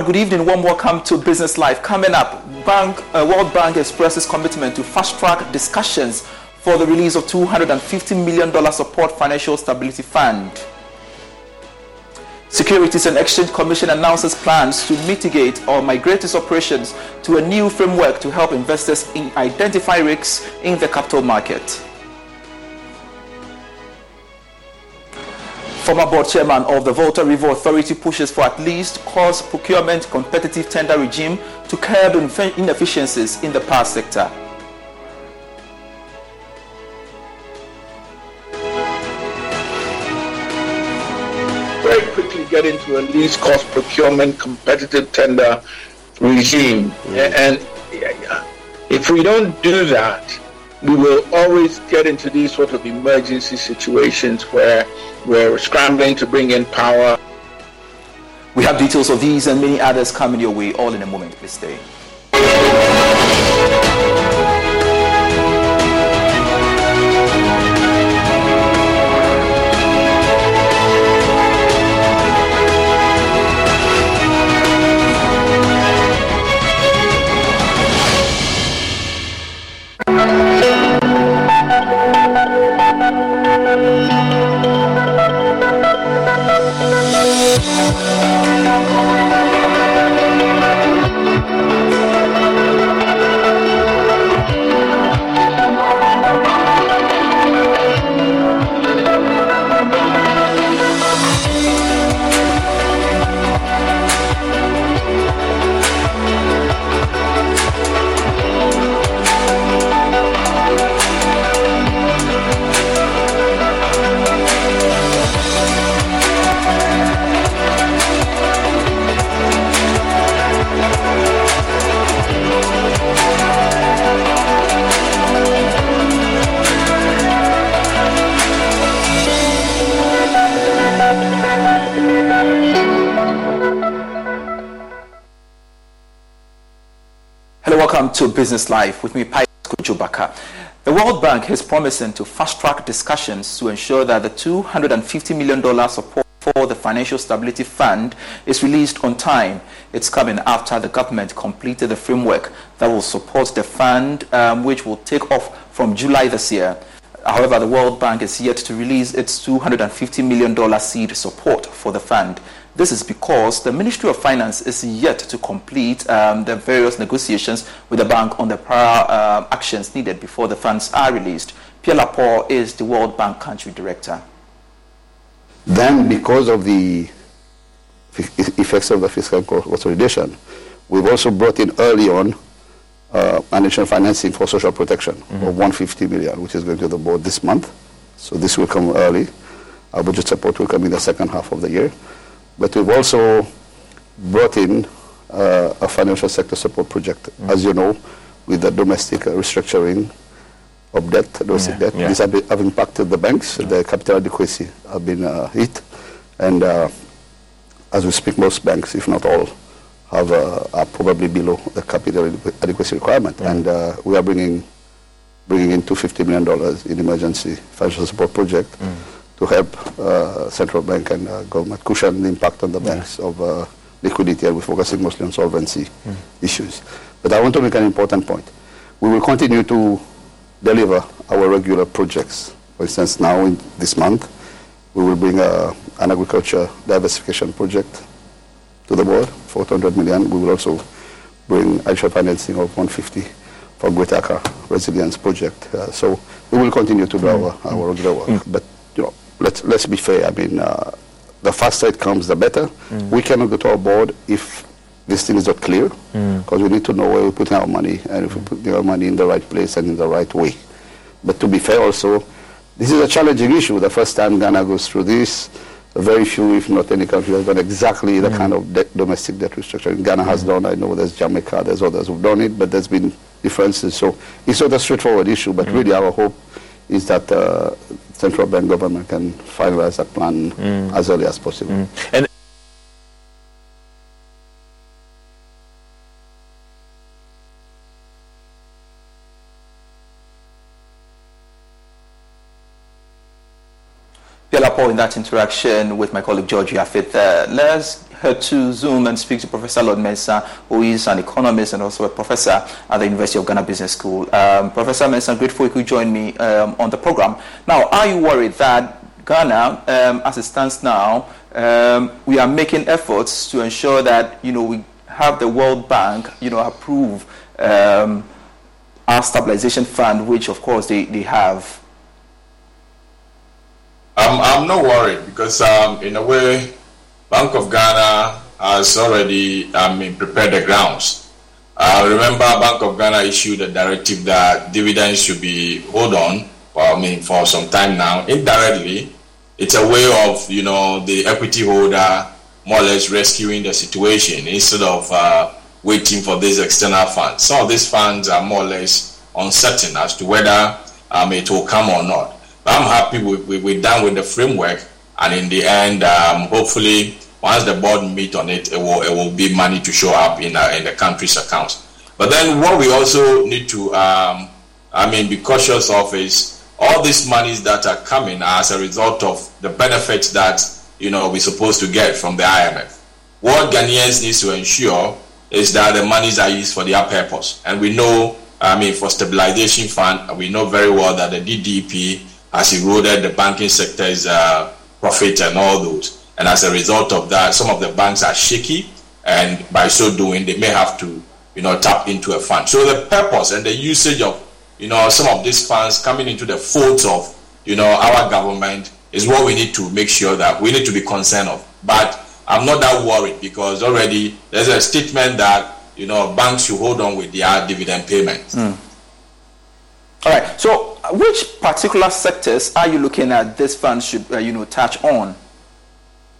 Everyone, good evening. Warm welcome to Business Live. Coming up, Bank, uh, World Bank expresses commitment to fast-track discussions for the release of $250 million support financial stability fund. Securities and Exchange Commission announces plans to mitigate or migrate its operations to a new framework to help investors in identify risks in the capital market. Former board chairman of the Volta River Authority pushes for at least cost procurement competitive tender regime to curb inefficiencies in the power sector. very quickly get into a least cost procurement competitive tender regime. And uh, if we don't do that, we will always get into these sort of emergency situations where we're scrambling to bring in power. We have details of these and many others coming your way all in a moment. Please stay. Welcome to Business Live with me, Pai Kujubaka. The World Bank is promising to fast-track discussions to ensure that the $250 million support for the Financial Stability Fund is released on time. It's coming after the government completed the framework that will support the fund, um, which will take off from July this year. However, the World Bank is yet to release its $250 million seed support for the fund. This is because the Ministry of Finance is yet to complete um, the various negotiations with the bank on the prior uh, actions needed before the funds are released. Pierre Laporte is the World Bank Country Director. Then, because of the effects of the fiscal consolidation, we've also brought in early on uh, additional financing for social protection of 150 million, which is going to the board this month. So this will come early. Our budget support will come in the second half of the year. But we've also brought in uh, a financial sector support project, as you know, with the domestic uh, restructuring of debt, domestic debt. yeah. These have, been- have impacted the banks. The capital adequacy have been uh, hit. And uh, as we speak, most banks, if not all, have uh, are probably below the capital adequacy requirement. And uh, we are bringing bringing in $250 million in emergency financial support project to help uh, central bank and uh, government cushion the impact on the banks of uh, liquidity and we're focusing mostly on solvency mm. issues. But I want to make an important point. We will continue to deliver our regular projects. For instance, now in this month, we will bring a, an agriculture diversification project to the board, 400 million. We will also bring additional financing of 150 for Greater Accra Resilience Project. Uh, so we will continue to do mm. our, our regular work. Mm. But, let's, let's be fair. I mean, uh, the faster it comes, the better. Mm. We cannot go to our board if this thing is not clear, because mm. we need to know where we put our money and if we put our money in the right place and in the right way. But to be fair also, this is a challenging issue. The first time Ghana goes through this, very few, if not any country, has done exactly the mm. kind of de- domestic debt restructuring Ghana has mm. done. I know there's Jamaica, there's others who've done it, but there's been differences. So it's not a straightforward issue, but mm. really our hope is that uh, central bank government can finalize that plan mm. as early as possible. Mm. And in that interaction with my colleague George Yafit. Uh, let's head to Zoom and speak to Professor Lord Mensah, who is an economist and also a professor at the University of Ghana Business School. Um, professor Mensah, grateful you could join me um, on the program. Now, are you worried that Ghana, um, as it stands now, um, we are making efforts to ensure that you know we have the World Bank, you know, approve um, our stabilization fund, which of course they, they have I'm, I'm not worried because, um, in a way, Bank of Ghana has already I mean, prepared the grounds. Uh, remember Bank of Ghana issued a directive that dividends should be hold on for, I mean, for some time now. Indirectly, it's a way of, you know, the equity holder more or less rescuing the situation instead of uh, waiting for these external funds. Some of these funds are more or less uncertain as to whether um, it will come or not. I'm happy we, we, we're done with the framework, and in the end, um, hopefully, once the board meet on it, it will, it will be money to show up in, uh, in the country's accounts. But then what we also need to, um, I mean, be cautious of is all these monies that are coming as a result of the benefits that, you know, we're supposed to get from the IMF. What Ghanaians need to ensure is that the monies are used for their purpose. And we know, I mean, for stabilization fund, we know very well that the DDEP has eroded the banking sector's uh, profit and all those. And as a result of that, some of the banks are shaky, and by so doing, they may have to, you know, tap into a fund. So the purpose and the usage of, you know, some of these funds coming into the folds of, you know, our government is what we need to make sure that we need to be concerned of. But I'm not that worried because already there's a statement that, you know, banks should hold on with their dividend payments. Mm. All right. So, which particular sectors are you looking at this fund should, uh, you know, touch on?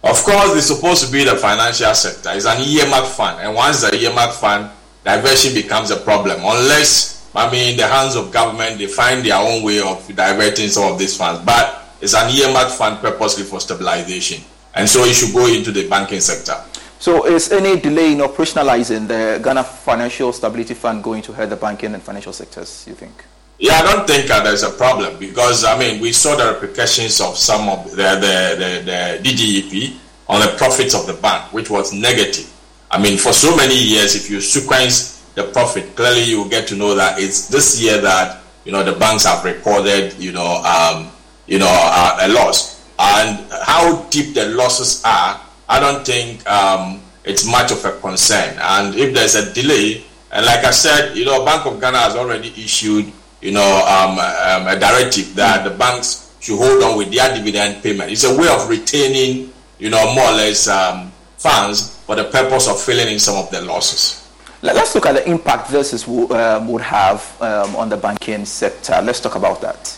Of course, it's supposed to be the financial sector. It's an earmark fund, and once the earmark fund, diversion becomes a problem. Unless, I mean, in the hands of government, they find their own way of diverting some of these funds. But it's an earmark fund purposely for stabilization, and so it should go into the banking sector. So, is any delay in operationalizing the Ghana Financial Stability Fund going to hurt the banking and financial sectors? You think? Yeah, I don't think uh, there's a problem because I mean we saw the repercussions of some of the the, the, the DDEP on the profits of the bank, which was negative. I mean, for so many years, if you sequence the profit, clearly you get to know that it's this year that you know the banks have recorded you know um, you know uh, a loss, and how deep the losses are, I don't think um, it's much of a concern. And if there's a delay, and like I said, you know, Bank of Ghana has already issued you know, um, um, a directive that the banks should hold on with their dividend payment. It's a way of retaining, you know, more or less um, funds for the purpose of filling in some of the losses. Let's look at the impact this is, um, would have um, on the banking sector. Let's talk about that.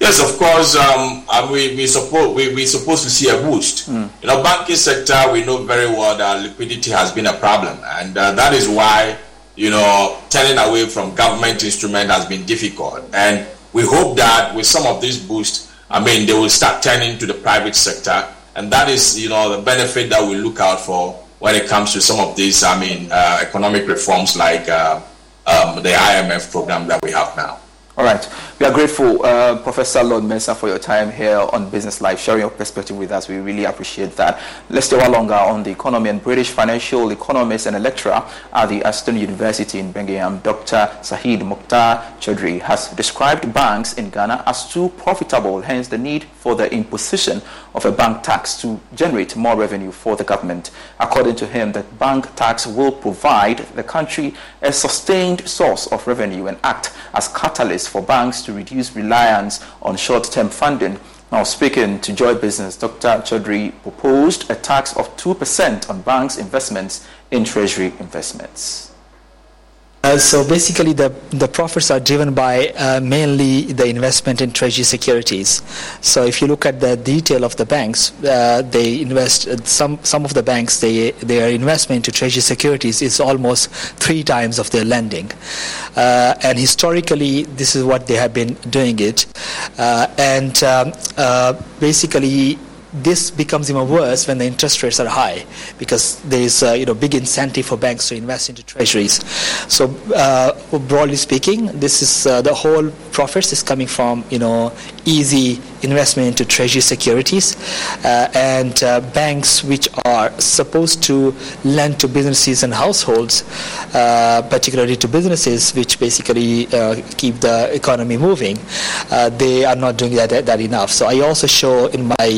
Yes, of course. Um, we we suppose we we supposed to see a boost. Mm. You know, banking sector. We know very well that liquidity has been a problem, and uh, that is why you know, turning away from government instrument has been difficult. And we hope that with some of this boost, I mean, they will start turning to the private sector. And that is, you know, the benefit that we look out for when it comes to some of these, I mean, uh, economic reforms like uh, um, the IMF program that we have now. All right. We are grateful, uh, Professor Lord Mensah, for your time here on Business Live, sharing your perspective with us. We really appreciate that. Let's stay a while longer on the economy and British financial economist and lecturer at the Aston University in Birmingham, Dr. Sajid Mukhtar Chaudhry, has described banks in Ghana as too profitable, hence the need for the imposition of a bank tax to generate more revenue for the government. According to him, the bank tax will provide the country a sustained source of revenue and act as catalyst for banks to reduce reliance on short-term funding. Now, speaking to Joy Business, Dr. Chaudhry proposed a tax of 2% on banks' investments in treasury investments. Uh, so basically, the, the profits are driven by uh, mainly the investment in treasury securities. So if you look at the detail of the banks, uh, they invest uh, some some of the banks they their investment into treasury securities is almost three times of their lending, uh, and historically this is what they have been doing it, uh, and um, basically this becomes even worse when the interest rates are high because there is uh, you know big incentive for banks to invest into treasuries. So uh, broadly speaking, this is uh, the whole profits is coming from you know easy investment into treasury securities uh, and uh, banks which are supposed to lend to businesses and households, uh, particularly to businesses which basically keep the economy moving. they are not doing that, that enough. So I also show in my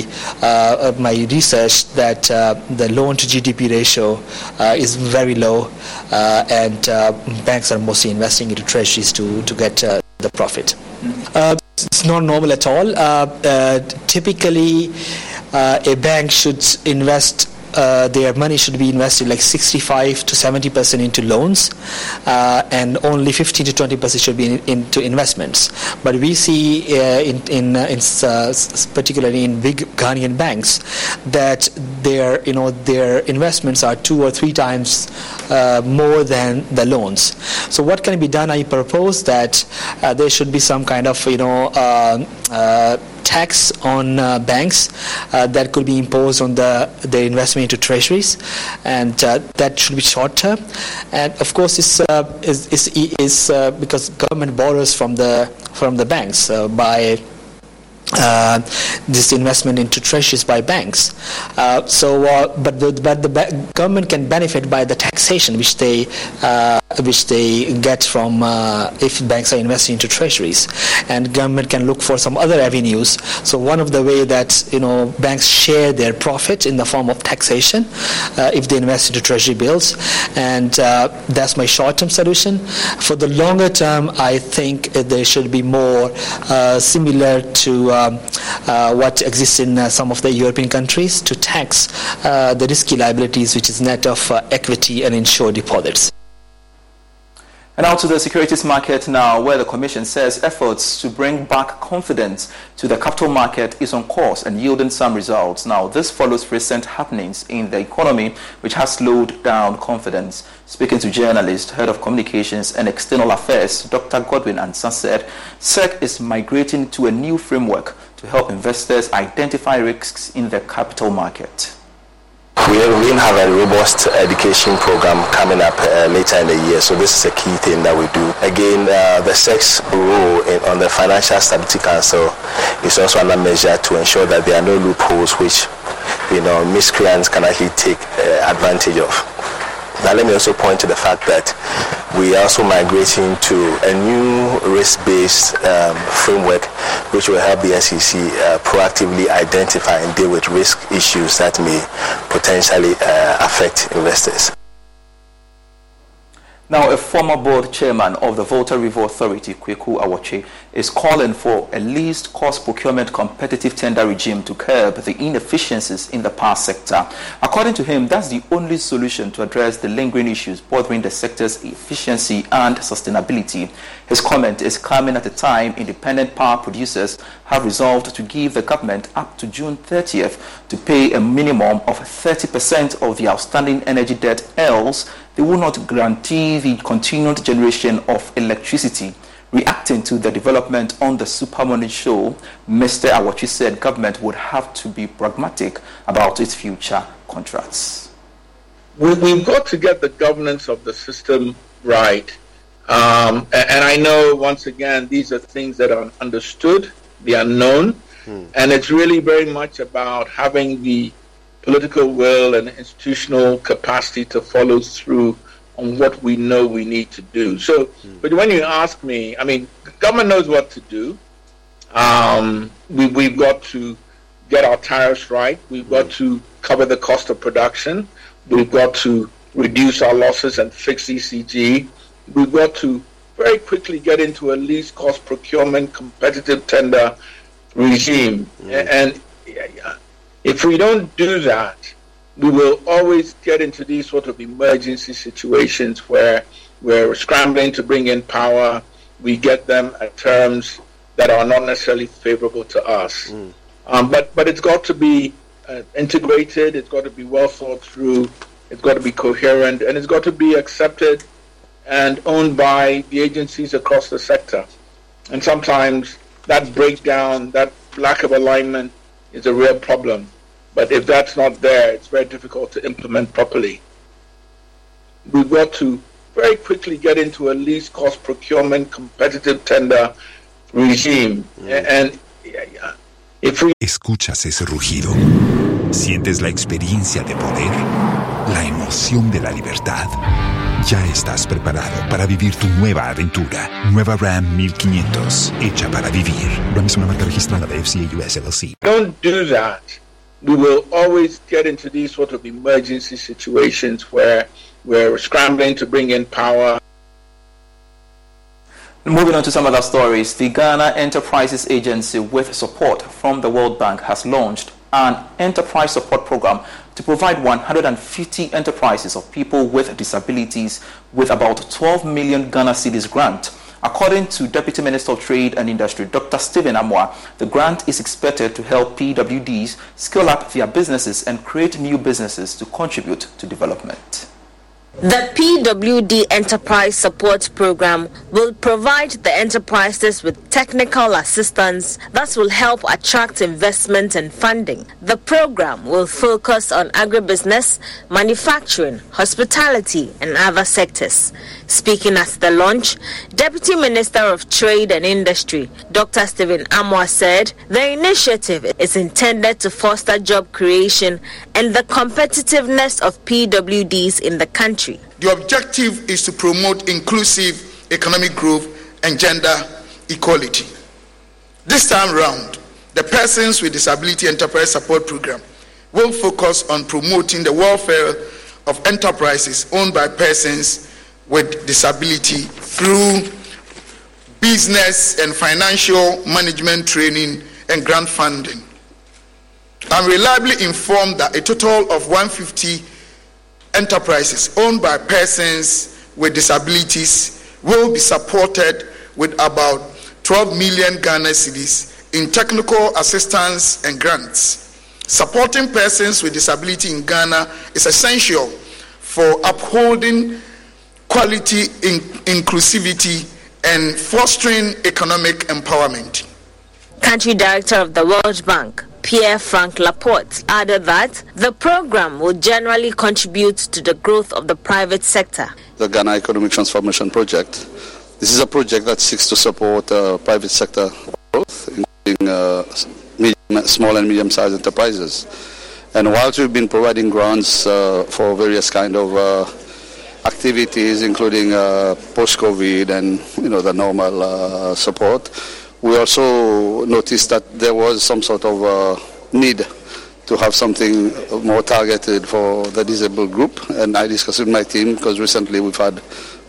uh, my research that uh, the loan to GDP ratio uh, is very low, and banks are mostly investing into treasuries to to get the profit. It's not normal at all. Uh, uh, typically, uh, a bank should invest uh, their money should be invested like 65 to 70 percent into loans, uh, and only 15 to 20 percent should be in, into investments. But we see uh, in, in, uh, in uh, particularly in big Ghanaian banks that their you know their investments are two or three times more than the loans. So what can be done? I propose that there should be some kind of you know tax on uh, banks uh, that could be imposed on the their investment into treasuries, and uh, that should be short term. And of course, it's is, is because government borrows from the from the banks by uh, this investment into treasuries by banks. Uh, so, uh, but the, but the government can benefit by the taxation which they uh, which they get from uh, if banks are investing into treasuries, and government can look for some other avenues. So, one of the way that you know banks share their profit in the form of taxation if they invest into treasury bills, and that's my short-term solution. For the longer term, I think there should be more similar to um, uh, what exists in uh, some of the European countries to tax uh, the risky liabilities, which is net of equity and insured deposits. And now to the securities market now, where the Commission says efforts to bring back confidence to the capital market is on course and yielding some results. Now, this follows recent happenings in the economy, which has slowed down confidence. Speaking to journalists, Head of Communications and External Affairs, Dr. Godwin Ansah said, SEC is migrating to a new framework to help investors identify risks in the capital market. We will have a robust education program coming up uh, later in the year, so this is a key thing that we do. Again, uh, the SEC's role in, on the Financial Stability Council is also another measure to ensure that there are no loopholes which you know miscreants can actually take uh, advantage of. Now let me also point to the fact that we are also migrating to a new risk-based um, framework which will help the SEC uh, proactively identify and deal with risk issues that may potentially uh, affect investors. Now, a former board chairman of the Volta River Authority, Kweku Awotwe, is calling for a least cost procurement competitive tender regime to curb the inefficiencies in the power sector. According to him, that's the only solution to address the lingering issues bothering the sector's efficiency and sustainability. His comment is coming at a time independent power producers have resolved to give the government up to June 30th to pay a minimum of 30% of the outstanding energy debt, else they will not guarantee the continued generation of electricity. Reacting to the development on the Super Morning Show, Mr. Awotwe said government would have to be pragmatic about its future contracts. We, have got to get the governance of the system right Um, and, and, I know, once again, these are things that are understood, they are known, hmm. and it's really very much about having the political will and institutional capacity to follow through on what we know we need to do. So, hmm. but when you ask me, I mean, government knows what to do. Um, we, we've got to get our tariffs right. We've got to cover the cost of production. We've got to reduce our losses and fix ECG. We've got to very quickly get into a least cost procurement competitive tender regime. Mm. And if we don't do that, we will always get into these sort of emergency situations where we're scrambling to bring in power. We get them at terms that are not necessarily favorable to us. Mm. Um, but but it's got to be uh, integrated. It's got to be well thought through. It's got to be coherent, and it's got to be accepted and owned by the agencies across the sector. And sometimes that breakdown, that lack of alignment, is a real problem. But if that's not there, it's very difficult to implement properly. We've got to very quickly get into a least cost procurement competitive tender regime. Mm. And if we... Escuchas ese rugido. Sientes la experiencia de poder, la emoción de la libertad. Ya estás preparado para vivir tu nueva aventura. Nueva Ram 1500, hecha para vivir. Ram es una marca registrada de FCA US LLC. Don't do that. We will always get into these sort of emergency situations where we're scrambling to bring in power. Moving on to some other stories, the Ghana Enterprises Agency, with support from the World Bank, has launched an enterprise support program to provide 150 enterprises of people with disabilities with about 12 million Ghana cedis grant According to Deputy Minister of Trade and Industry, Dr. Stephen Amoah, the grant is expected to help PWDs scale up their businesses and create new businesses to contribute to development. The PWD Enterprise Support Program will provide the enterprises with technical assistance that will help attract investment and funding. The program will focus on agribusiness, manufacturing, hospitality, and other sectors. Speaking at the launch, Deputy Minister of Trade and Industry, Dr. Stephen Amoah, said the initiative is intended to foster job creation and the competitiveness of PWDs in the country. The objective is to promote inclusive economic growth and gender equality. This time round, the Persons with Disability Enterprise Support Program will focus on promoting the welfare of enterprises owned by persons with disability through business and financial management training and grant funding. I'm reliably informed that a total of 150 enterprises owned by persons with disabilities will be supported with about 12 million Ghana cedis in technical assistance and grants. Supporting persons with disability in Ghana is essential for upholding quality, in- inclusivity, and fostering economic empowerment. Country Director of the World Bank, Pierre Frank Laporte, added that the program will generally contribute to the growth of the private sector. The Ghana Economic Transformation Project. This is a project that seeks to support uh, private sector growth, including uh, medium, small and medium-sized enterprises. And whilst we've been providing grants uh, for various kind of uh, activities, including uh, post-COVID and you know the normal uh, support. We also noticed that there was some sort of uh, need to have something more targeted for the disabled group, and I discussed with my team because recently we've had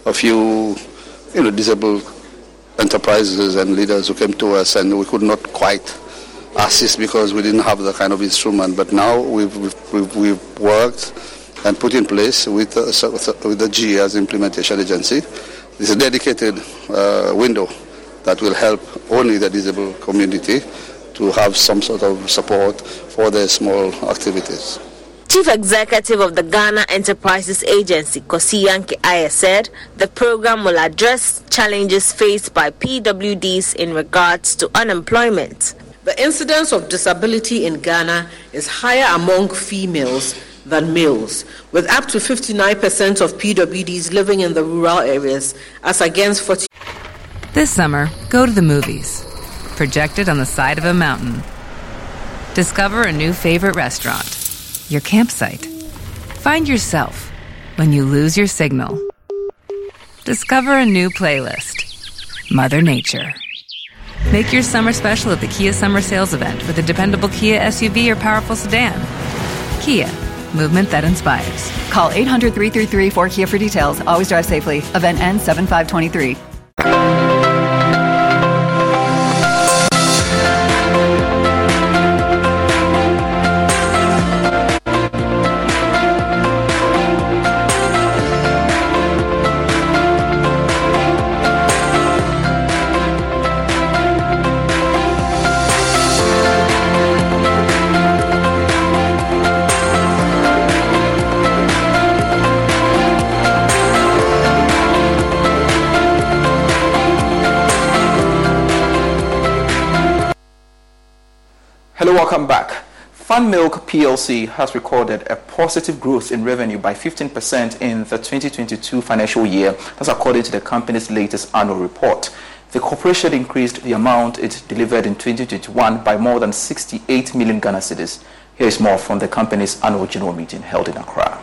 a few you know disabled enterprises and leaders who came to us, and we could not quite assist because we didn't have the kind of instrument. But now we've, we've, we've worked and put in place with, uh, with the GE as implementation agency. This is a dedicated uh, window that will help only the disabled community to have some sort of support for their small activities. Chief Executive of the Ghana Enterprises Agency, Kosi Yankey-Ayeh, said the program will address challenges faced by PWDs in regards to unemployment. The incidence of disability in Ghana is higher among females than males, with up to 59% of PWDs living in the rural areas, as against 40. This summer, go to the movies. Projected on the side of a mountain. Discover a new favorite restaurant. Your campsite. Find yourself when you lose your signal. Discover a new playlist. Mother Nature. Make your summer special at the Kia Summer Sales Event with a dependable Kia SUV or powerful sedan. Kia, movement that inspires. Call 800 333 4KIA for details. Always drive safely. Event N7523. Fan Milk PLC has recorded a positive growth in revenue by 15% in the 2022 financial year. That's according to the company's latest annual report. The corporation increased the amount it delivered in 2021 by more than 68 million Ghana cedis. Here is more from the company's annual general meeting held in Accra.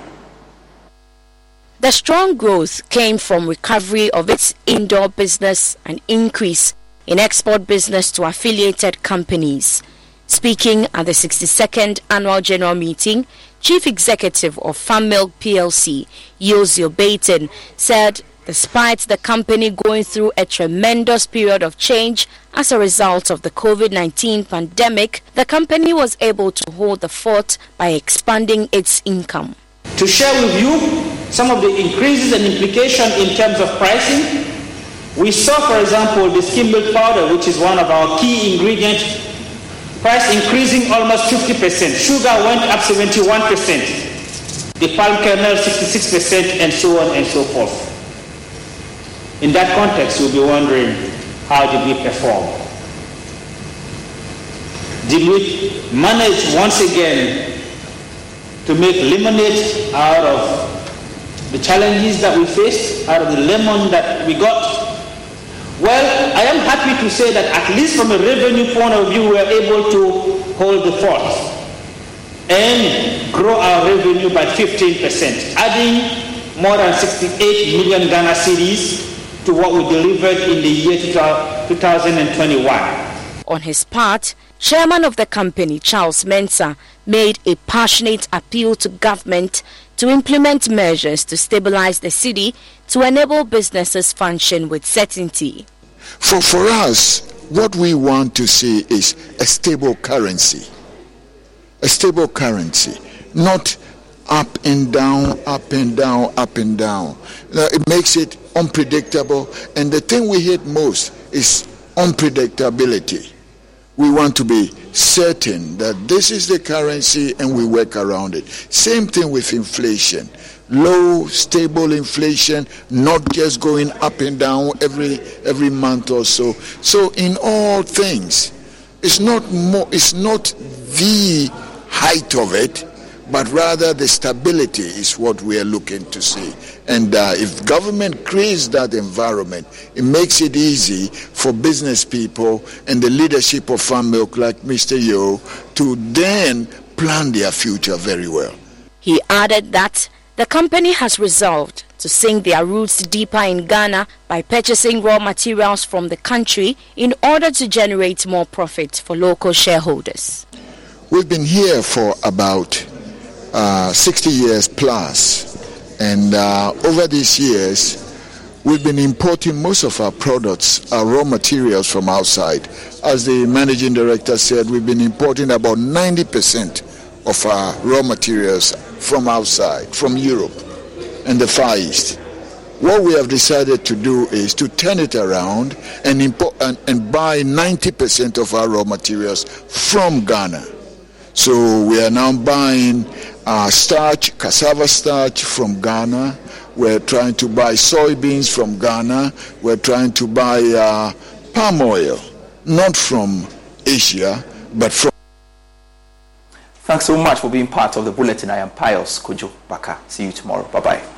The strong growth came from recovery of its indoor business and increase in export business to affiliated companies. Speaking at the 62nd Annual General Meeting, Chief Executive of Fan Milk PLC, Yosio Baton, said despite the company going through a tremendous period of change as a result of the COVID 19 pandemic, the company was able to hold the fort by expanding its income. To share with you some of the increases and implications in terms of pricing, we saw, for example, the skim milk powder, which is one of our key ingredients price increasing almost 50%. Sugar went up 71%. The palm kernel 66% and so on and so forth. In that context, you'll be wondering, how did we perform? Did we manage once again to make lemonade out of the challenges that we faced, out of the lemon that we got well, I am happy to say that at least from a revenue point of view, we are able to hold the fort and grow our revenue by 15%, adding more than 68 million Ghana cedis to what we delivered in the year 2021. On his part, chairman of the company, Charles Mensah, made a passionate appeal to government to implement measures to stabilize the cedi to enable businesses function with certainty. For, for us, what we want to see is a stable currency. A stable currency, not up and down, up and down, up and down. it makes it unpredictable, and the thing we hate most is unpredictability. We want to be certain that this is the currency and we work around it. Same thing with inflation. Low, stable inflation, not just going up and down every every month or so. So in all things, it's not more it's not the height of it, but rather the stability is what we are looking to see. And uh, if government creates that environment, it makes it easy for business people and the leadership of Fan Milk, like Mr. Yo, to then plan their future very well. He added that the company has resolved to sink their roots deeper in Ghana by purchasing raw materials from the country in order to generate more profit for local shareholders. We've been here for about uh, 60 years plus. And uh, over these years, we've been importing most of our products, our raw materials from outside. As the managing director said, we've been importing about 90% of our raw materials from outside, from Europe and the Far East. What we have decided to do is to turn it around and, import, and, and buy 90% of our raw materials from Ghana. So we are now buying uh, starch, cassava starch from Ghana. We're trying to buy soybeans from Ghana. We're trying to buy uh, palm oil, not from Asia, but from Thanks so much for being part of the bulletin. I am Pius Kojo Baka. See you tomorrow. Bye bye.